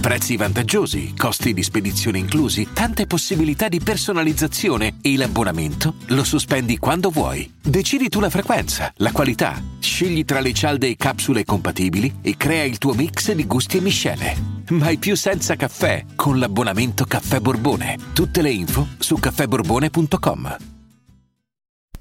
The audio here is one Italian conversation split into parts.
Prezzi vantaggiosi, costi di spedizione inclusi, tante possibilità di personalizzazione e l'abbonamento lo sospendi quando vuoi. Decidi tu la frequenza, la qualità, scegli tra le cialde e capsule compatibili e crea il tuo mix di gusti e miscele. Mai più senza caffè con l'abbonamento Caffè Borbone. Tutte le info su caffèborbone.com.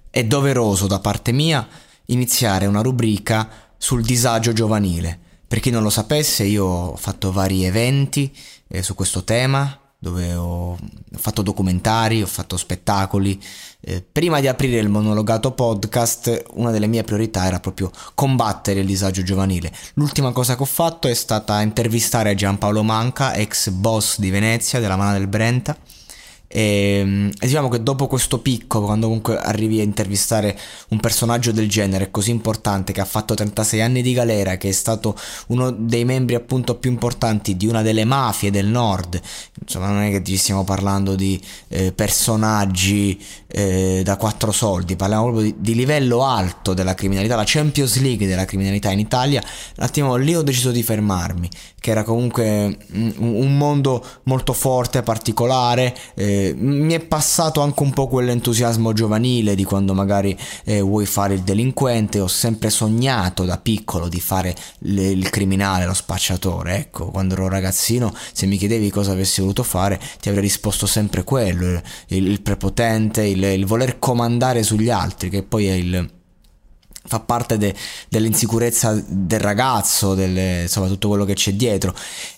È doveroso da parte mia iniziare una rubrica sul disagio giovanile. Per chi non lo sapesse, io ho fatto vari eventi eh, su questo tema, dove ho fatto documentari, ho fatto spettacoli. Eh, prima di aprire il monologato podcast, una delle mie priorità era proprio combattere il disagio giovanile. L'ultima cosa che ho fatto è stata intervistare Giampaolo Manca, ex boss di Venezia, della Mana del Brenta e, e, diciamo che dopo questo picco, quando comunque arrivi a intervistare un personaggio del genere così importante che ha fatto 36 anni di galera, che è stato uno dei membri appunto più importanti di una delle mafie del nord, insomma non è che ci stiamo parlando di eh, personaggi eh, da quattro soldi, parliamo proprio di, di, livello alto della criminalità, la Champions League della criminalità in Italia, un attimo lì ho deciso di fermarmi, che era comunque un, mondo molto forte, particolare. Eh, mi è passato anche un po' quell'entusiasmo giovanile di quando magari eh, vuoi fare il delinquente, ho sempre sognato da piccolo di fare le, il criminale, lo spacciatore, ecco, quando ero ragazzino se mi chiedevi cosa avessi voluto fare ti avrei risposto sempre quello, il, il prepotente, il, il voler comandare sugli altri, che poi è il fa parte de, dell'insicurezza del ragazzo, delle, insomma tutto quello che c'è dietro.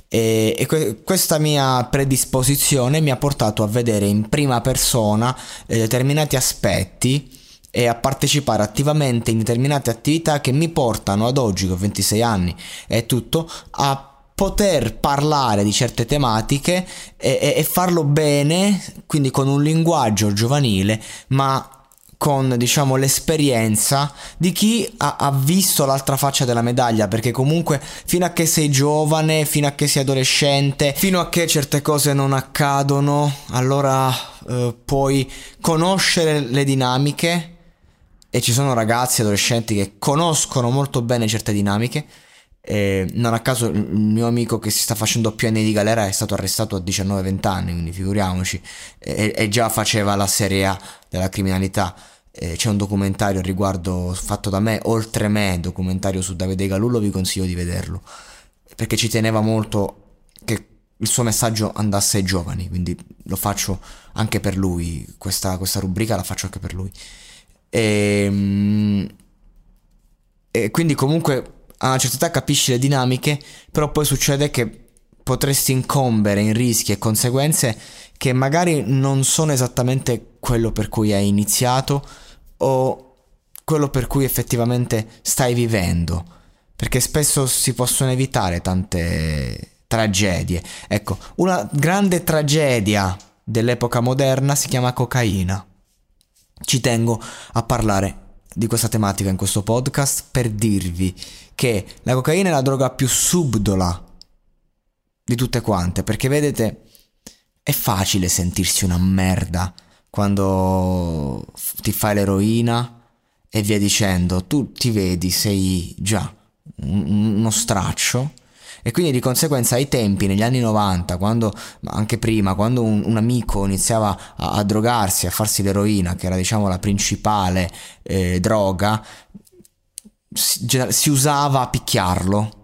E, e que- questa mia predisposizione mi ha portato a vedere in prima persona eh, determinati aspetti e a partecipare attivamente in determinate attività che mi portano ad oggi, con 26 anni e tutto, a poter parlare di certe tematiche e, e farlo bene, quindi con un linguaggio giovanile, ma con diciamo l'esperienza di chi ha, ha, visto l'altra faccia della medaglia perché comunque fino a che sei giovane fino a che sei adolescente fino a che certe cose non accadono allora eh, puoi conoscere le dinamiche. E ci sono ragazzi adolescenti che conoscono molto bene certe dinamiche e non a caso il mio amico che si sta facendo più anni di galera è stato arrestato a 19-20 anni, quindi figuriamoci, e, e, già faceva la serie A della criminalità. Eh, c'è un documentario riguardo fatto da me, oltre me, documentario su Davide Galullo, vi consiglio di vederlo, perché ci teneva molto che il suo messaggio andasse ai giovani, quindi lo faccio anche per lui, questa, questa rubrica la faccio anche per lui. E, ehm, e quindi comunque a una certa età capisci le dinamiche, però poi succede che potresti incombere in rischi e conseguenze che magari non sono esattamente quello per cui hai iniziato o quello per cui effettivamente stai vivendo, perché spesso si possono evitare tante tragedie. Ecco, una grande tragedia dell'epoca moderna si chiama cocaina. Ci tengo a parlare di questa tematica in questo podcast per dirvi che la cocaina è la droga più subdola di tutte quante, perché vedete, è facile sentirsi una merda quando ti fai l'eroina e via dicendo, tu ti vedi, sei già uno straccio. E quindi di conseguenza ai tempi, negli anni 90, quando, anche prima, quando un, un amico iniziava a, a, drogarsi, a farsi l'eroina, che era diciamo la principale eh, droga, si, usava a picchiarlo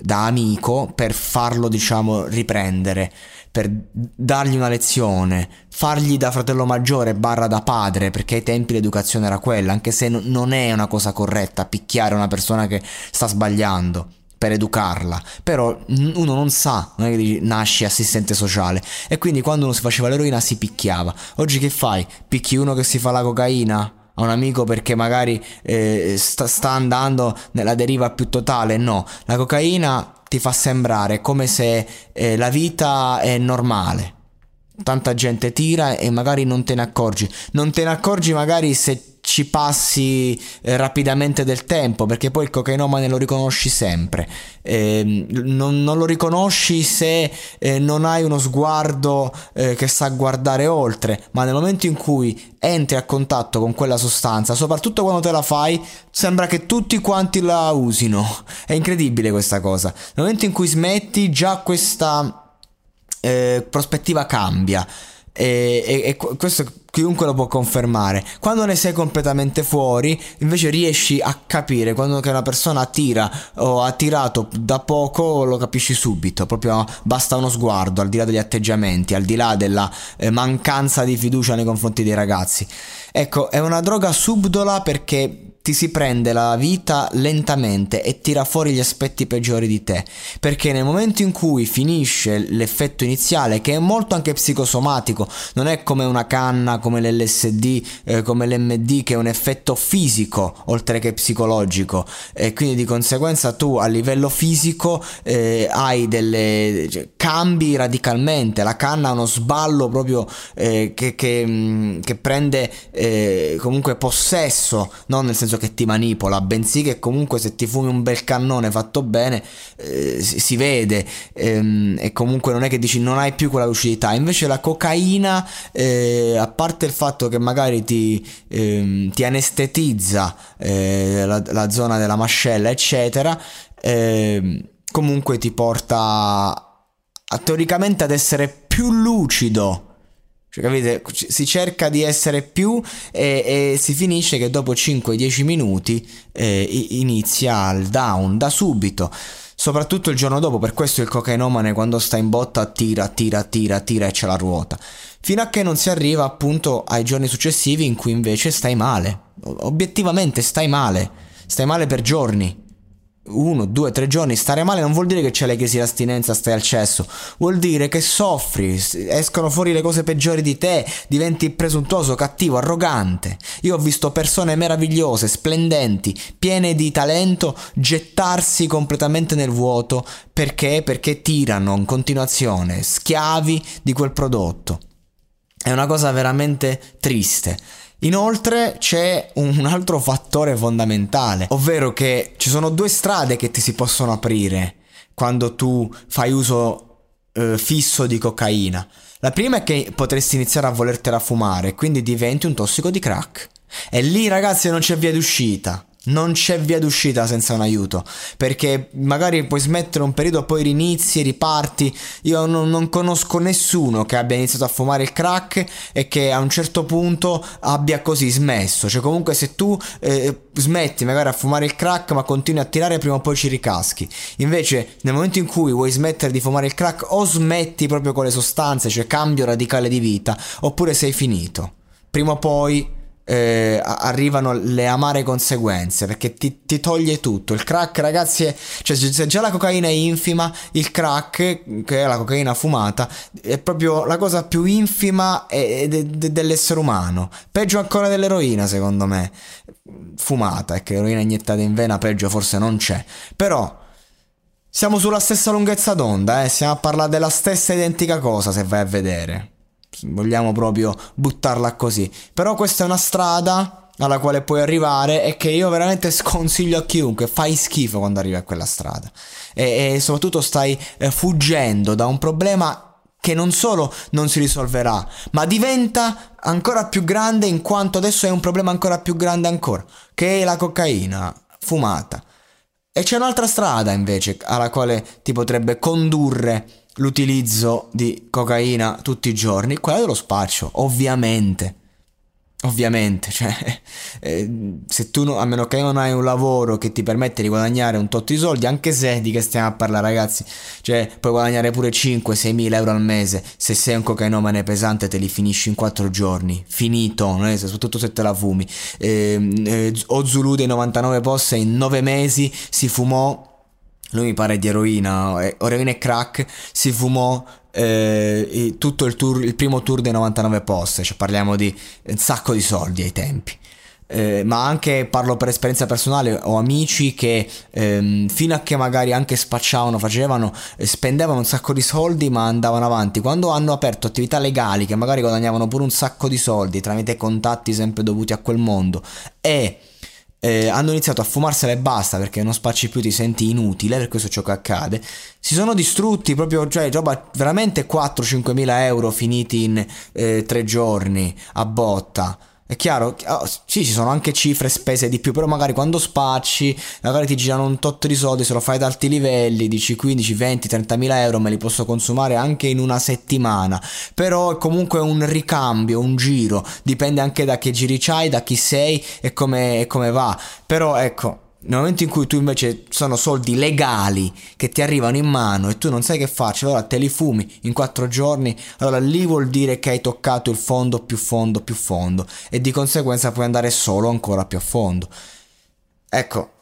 da amico per farlo diciamo riprendere per dargli una lezione fargli da fratello maggiore barra da padre perché ai tempi l'educazione era quella anche se no, non è una cosa corretta picchiare una persona che sta sbagliando per educarla, però uno non sa, non è che nasci assistente sociale e quindi quando uno si faceva l'eroina si picchiava. Oggi che fai? Picchi uno che si fa la cocaina? A un amico perché magari eh, sta, sta andando nella deriva più totale? No, la cocaina ti fa sembrare come se eh, la vita è normale tanta gente tira e magari non te ne accorgi. Non te ne accorgi magari se ci passi eh, rapidamente del tempo perché poi il cocainomane lo riconosci sempre. Eh, non, non, lo riconosci se eh, non hai uno sguardo eh, che sa guardare oltre ma nel momento in cui entri a contatto con quella sostanza soprattutto quando te la fai sembra che tutti quanti la usino. È incredibile questa cosa. Nel momento in cui smetti già questa eh, prospettiva cambia e, e, e, questo chiunque lo può confermare. Quando ne sei completamente fuori, invece riesci a capire quando una persona attira o ha tirato da poco, lo capisci subito, proprio basta uno sguardo, al di là degli atteggiamenti, al di là della eh, mancanza di fiducia nei confronti dei ragazzi. Ecco, è una droga subdola perché ti si prende la vita lentamente e tira fuori gli aspetti peggiori di te. Perché nel momento in cui finisce l'effetto iniziale, che è molto anche psicosomatico, non è come una canna, come l'LSD, eh, come l'MD, che è un effetto fisico oltre che psicologico. E quindi di conseguenza tu a livello fisico eh, hai delle. Cioè, cambi radicalmente. La canna ha uno sballo proprio eh, che, che, mm, che, prende eh, comunque possesso, non nel senso che ti manipola, bensì che comunque se ti fumi un bel cannone fatto bene eh, si, vede ehm, e comunque non è che dici non hai più quella lucidità. Invece la cocaina, eh, a parte il fatto che magari ti, ehm, ti anestetizza eh, la, la, zona della mascella, eccetera, ehm, comunque ti porta a, teoricamente ad essere più lucido cioè, capite? Si cerca di essere più e, e si finisce che dopo 5-10 minuti eh, inizia il down da subito. Soprattutto il giorno dopo, per questo il cocainomane quando sta in botta tira, tira, tira, tira e c'è la ruota. Fino a che non si arriva appunto ai giorni successivi in cui invece stai male. Obiettivamente stai male. Stai male per giorni uno, due, tre giorni stare male non vuol dire che c'è le crisi d'astinenza, stai al cesso, vuol dire che soffri, escono fuori le cose peggiori di te, diventi presuntuoso, cattivo, arrogante. Io ho visto persone meravigliose, splendenti, piene di talento, gettarsi completamente nel vuoto perché? Perché tirano in continuazione, schiavi di quel prodotto. È una cosa veramente triste. Inoltre c'è un altro fattore fondamentale, ovvero che ci sono due strade che ti si possono aprire quando tu fai uso eh, fisso di cocaina. La prima è che potresti iniziare a volertela fumare, quindi diventi un tossico di crack. E lì ragazzi non c'è via d'uscita non c'è via d'uscita senza un aiuto. Perché magari puoi smettere un periodo poi rinizi riparti. Io non, non, conosco nessuno che abbia iniziato a fumare il crack e che a un certo punto abbia così smesso. Cioè comunque se tu eh, smetti magari a fumare il crack ma continui a tirare prima o poi ci ricaschi. Invece nel momento in cui vuoi smettere di fumare il crack o smetti proprio con le sostanze cioè cambio radicale di vita oppure sei finito. Prima o poi eh, arrivano le amare conseguenze perché ti, ti, toglie tutto. Il crack, ragazzi, è, cioè se già la cocaina è infima, il crack, che è la cocaina fumata, è proprio la cosa più infima de, de, dell'essere umano. Peggio ancora dell'eroina, secondo me. Fumata, è che l'eroina iniettata in vena, peggio forse non c'è. Però. Siamo sulla stessa lunghezza d'onda, eh? Stiamo a parlare della stessa identica cosa se vai a vedere vogliamo proprio buttarla così. Però questa è una strada alla quale puoi arrivare e che io veramente sconsiglio a chiunque, fai schifo quando arrivi a quella strada e, e soprattutto stai eh, fuggendo da un problema che non solo non si risolverà, ma diventa ancora più grande in quanto adesso è un problema ancora più grande ancora, che è la cocaina fumata. E c'è un'altra strada invece alla quale ti potrebbe condurre l'utilizzo di cocaina tutti i giorni, quella dello spaccio, ovviamente. Ovviamente, cioè, eh, se tu, a meno che non hai un lavoro che ti permette di guadagnare un tot di soldi, anche se di che stiamo a parlare ragazzi, cioè puoi guadagnare pure 5-6 mila euro al mese, se sei un cocainomane pesante te li finisci in 4 giorni, finito, è, soprattutto se te la fumi. Eh, eh, Ozulu dei 99 posse in 9 mesi si fumò lui mi pare di eroina, eh, eroina e crack, si fumò eh, tutto il, tour, il primo tour dei 99 post, cioè parliamo di un sacco di soldi ai tempi. eh, ma anche parlo per esperienza personale, ho amici che ehm, fino a che magari anche spacciavano, facevano, eh, spendevano un sacco di soldi ma andavano avanti. Quando hanno aperto attività legali che magari guadagnavano pure un sacco di soldi tramite contatti sempre dovuti a quel mondo e eh, hanno iniziato a fumarsela e basta perché non spacci più, ti senti inutile, per questo è ciò che accade. Si sono distrutti proprio, cioè, roba veramente 4-5 mila euro finiti in eh, tre giorni a botta. È chiaro, oh, sì, ci sono anche cifre spese di più, però magari quando spacci, magari ti girano un tot di soldi, se lo fai ad alti livelli, dici 15, 20, 30 mila euro, me li posso consumare anche in una settimana. Però è comunque un ricambio, un giro, dipende anche da che giri c'hai, da chi sei e come, e come va. Però ecco, nel momento in cui tu invece sono soldi legali che ti arrivano in mano e tu non sai che farci, allora te li fumi in quattro giorni, allora lì vuol dire che hai toccato il fondo più fondo più fondo e di conseguenza puoi andare solo ancora più a fondo. Ecco,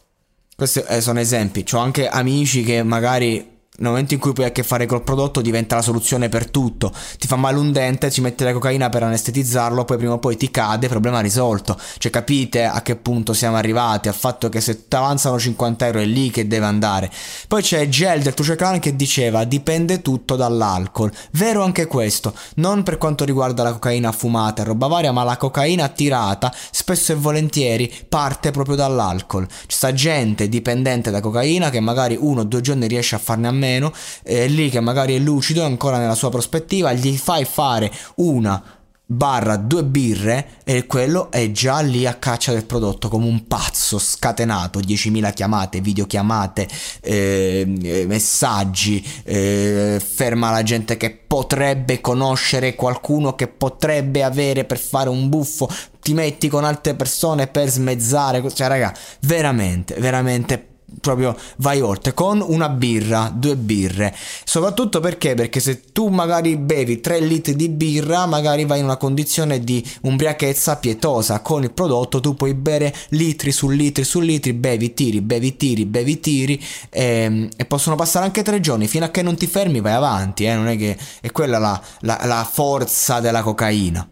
questi eh, sono esempi. Ho anche amici che magari nel momento in cui poi hai a che fare col prodotto diventa la soluzione per tutto. Ti fa male un dente, ci metti la cocaina per anestetizzarlo, poi prima o poi ti cade, problema risolto. Cioè capite a che punto siamo arrivati, al fatto che se ti avanzano 50 euro è lì che deve andare. Poi c'è Gel del Tuceclan che diceva dipende tutto dall'alcol. Vero anche questo, non per quanto riguarda la cocaina fumata e roba varia, ma la cocaina tirata spesso e volentieri parte proprio dall'alcol. C'è sta gente dipendente da cocaina che magari uno o due giorni riesce a farne a meno meno, è lì che magari è lucido, è ancora nella sua prospettiva, gli fai fare una barra due birre e quello è già lì a caccia del prodotto come un pazzo scatenato 10.000 chiamate videochiamate eh, messaggi eh, ferma la gente che potrebbe conoscere qualcuno che potrebbe avere per fare un buffo ti metti con altre persone per smezzare cioè raga veramente veramente proprio vai oltre con una birra, due birre. Soprattutto perché? Perché se tu magari bevi 3 litri di birra, magari vai in una condizione di ubriachezza pietosa. Con il prodotto tu puoi bere litri su litri su litri, bevi tiri, bevi tiri, bevi tiri e, ehm, e possono passare anche tre giorni fino a che non ti fermi, vai avanti. Eh? Non è che è quella la, la, la forza della cocaina.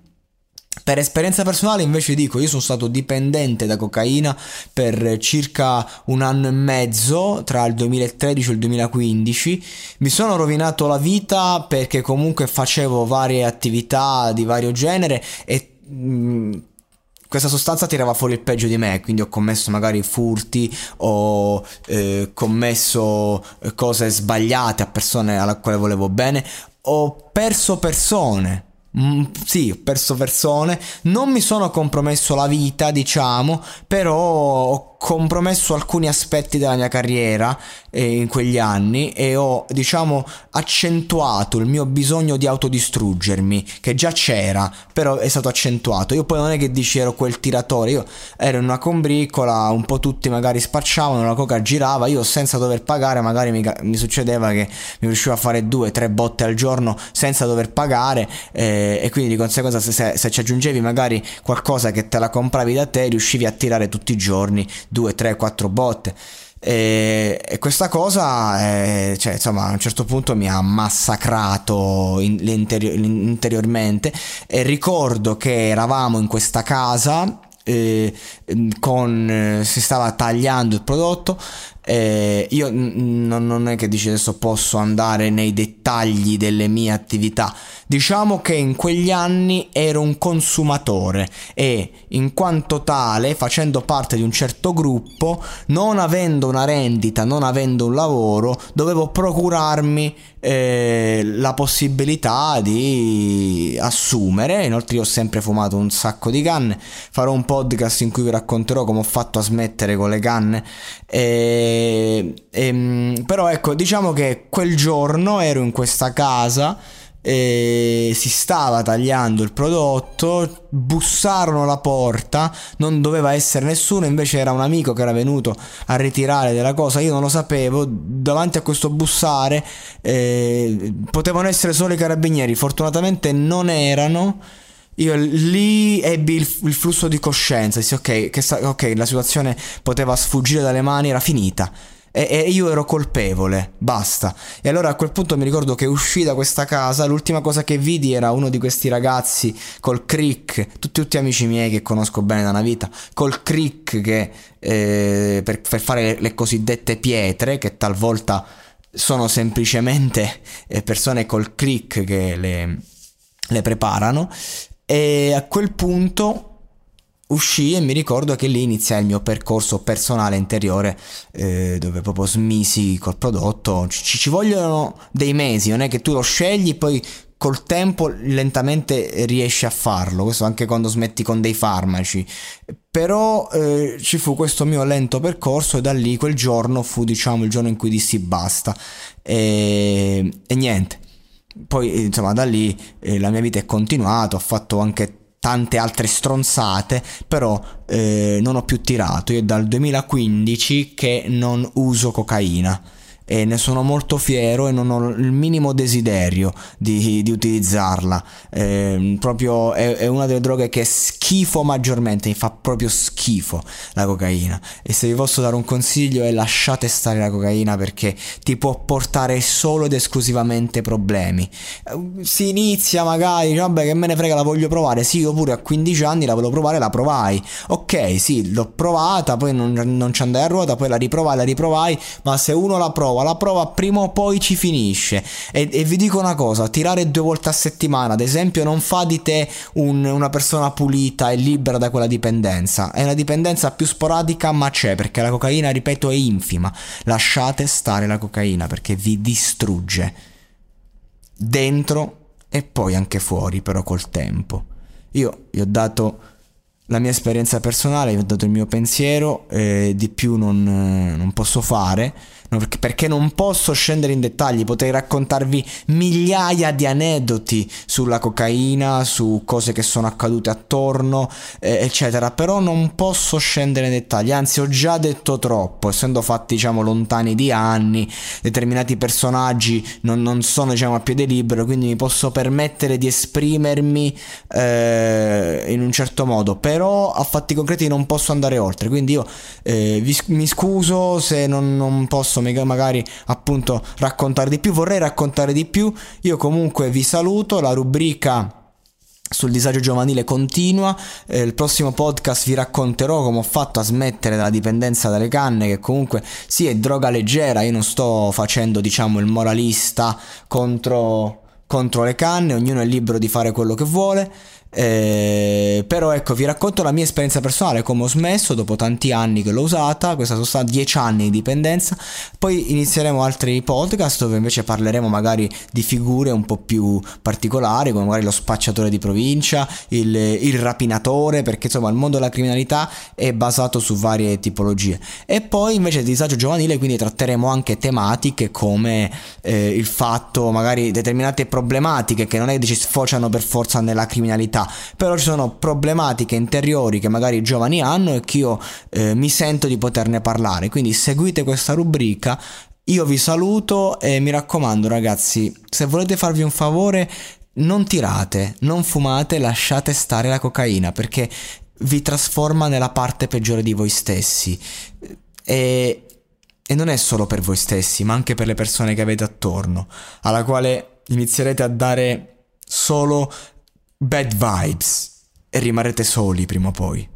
Per esperienza personale invece dico, io sono stato dipendente da cocaina per circa un anno e mezzo, tra il 2013 e il 2015. Mi sono rovinato la vita perché comunque facevo varie attività di vario genere e... Mh, mm, questa sostanza tirava fuori il peggio di me, quindi ho commesso magari furti, ho eh, commesso cose sbagliate a persone alla quale volevo bene, ho perso persone Mm, sì, ho perso persone, non mi sono compromesso la vita, diciamo, però ho compromesso alcuni aspetti della mia carriera eh, in quegli anni e ho, diciamo, accentuato il mio bisogno di autodistruggermi, che già c'era, però è stato accentuato. Io poi non è che dici ero quel tiratore, io ero in una combricola, un po' tutti magari spacciavano, la coca girava, io senza dover pagare, magari mi, mi succedeva che mi riuscivo a fare due, tre botte al giorno senza dover pagare eh, e quindi di conseguenza se, se, se ci aggiungevi magari qualcosa che te la compravi da te, riuscivi a tirare tutti i giorni 2, 3, 4 botte. E, e questa cosa, è, cioè, insomma, a un certo punto mi ha massacrato in, interior, interiormente. E ricordo che eravamo in questa casa eh, con, eh, si stava tagliando il prodotto eh, io n- non è che dici adesso posso andare nei dettagli delle mie attività. Diciamo che in quegli anni ero un consumatore e in quanto tale facendo parte di un certo gruppo non avendo una rendita non avendo un lavoro dovevo procurarmi eh, la possibilità di assumere. Inoltre io ho sempre fumato un sacco di canne. Farò un podcast in cui vi racconterò come ho fatto a smettere con le canne. E, e, però ecco, diciamo che quel giorno ero in questa casa e si stava tagliando il prodotto, bussarono alla porta, non doveva essere nessuno, invece era un amico che era venuto a ritirare della cosa, io non lo sapevo, davanti a questo bussare eh, potevano essere solo i carabinieri, fortunatamente non erano. Io lì ebbi il, il flusso di coscienza, dissi ok, che, ok, la situazione poteva sfuggire dalle mani, era finita e, e, io ero colpevole, basta. E allora a quel punto mi ricordo che uscì da questa casa, l'ultima cosa che vidi era uno di questi ragazzi col crick, tutti, tutti amici miei che conosco bene da una vita, col crick che, eh, per, per, fare le, le cosiddette pietre, che talvolta sono semplicemente eh, persone col crick che le, le preparano. E a quel punto uscì e mi ricordo che lì iniziai il mio percorso personale interiore eh, dove proprio smisi col prodotto. Ci, ci, vogliono dei mesi non è che tu lo scegli poi col tempo lentamente riesci a farlo. Questo anche quando smetti con dei farmaci. Però eh, ci fu questo mio lento percorso e da lì quel giorno fu diciamo il giorno in cui dissi basta. E, e niente. Poi insomma da lì eh, la mia vita è continuata ho fatto anche tante altre stronzate, però eh, non ho più tirato. Io è dal 2015 che non uso cocaina e ne sono molto fiero e non ho il minimo desiderio di, di utilizzarla. Eh, proprio è, è, una delle droghe che schifo maggiormente, mi fa proprio schifo la cocaina. E se vi posso dare un consiglio è lasciate stare la cocaina perché ti può portare solo ed esclusivamente problemi. Eh, si inizia magari, vabbè che me ne frega la voglio provare, sì io pure a 15 anni la volevo provare, la provai. Ok, sì, l'ho provata, poi non, non ci andai a ruota, poi la riprovai, la riprovai, ma se uno la prova prova, la prova prima o poi ci finisce. E, e vi dico una cosa, tirare due volte a settimana, ad esempio, non fa di te un, una persona pulita e libera da quella dipendenza. È una dipendenza più sporadica, ma c'è, perché la cocaina, ripeto, è infima. Lasciate stare la cocaina perché vi distrugge. Dentro e poi anche fuori, però col tempo. Io vi ho dato la mia esperienza personale, vi ho dato il mio pensiero, eh, di più non, non posso fare perché non posso scendere in dettagli, potrei raccontarvi migliaia di aneddoti sulla cocaina, su cose che sono accadute attorno, eh, eccetera, però non posso scendere in dettagli, anzi ho già detto troppo, essendo fatti diciamo lontani di anni, determinati personaggi non, non sono diciamo a piede libero, quindi mi posso permettere di esprimermi eh, in un certo modo, però a fatti concreti non posso andare oltre, quindi io eh, vi, mi scuso se non, non posso magari appunto raccontare di più, vorrei raccontare di più. Io comunque vi saluto, la rubrica sul disagio giovanile continua. Eh, il prossimo podcast vi racconterò come ho fatto a smettere dalla dipendenza dalle canne, che comunque sì è droga leggera, io non sto facendo diciamo il moralista contro, contro le canne, ognuno è libero di fare quello che vuole. Eh, però ecco, vi racconto la mia esperienza personale, come ho smesso dopo tanti anni che l'ho usata, questa sono stati 10 anni di dipendenza, poi inizieremo altri podcast dove invece parleremo magari di figure un po' più particolari, come magari lo spacciatore di provincia, il, il rapinatore, perché insomma il mondo della criminalità è basato su varie tipologie. E poi invece il disagio giovanile, quindi tratteremo anche tematiche come eh, il fatto, magari determinate problematiche che non è che ci sfociano per forza nella criminalità, però ci sono problematiche interiori che magari i giovani hanno e che io eh, mi sento di poterne parlare. Quindi seguite questa rubrica. Io vi saluto e mi raccomando ragazzi, se volete farvi un favore, non tirate, non fumate, lasciate stare la cocaina perché vi trasforma nella parte peggiore di voi stessi. E, e non è solo per voi stessi, ma anche per le persone che avete attorno, alla quale inizierete a dare solo bad vibes e rimarrete soli prima o poi.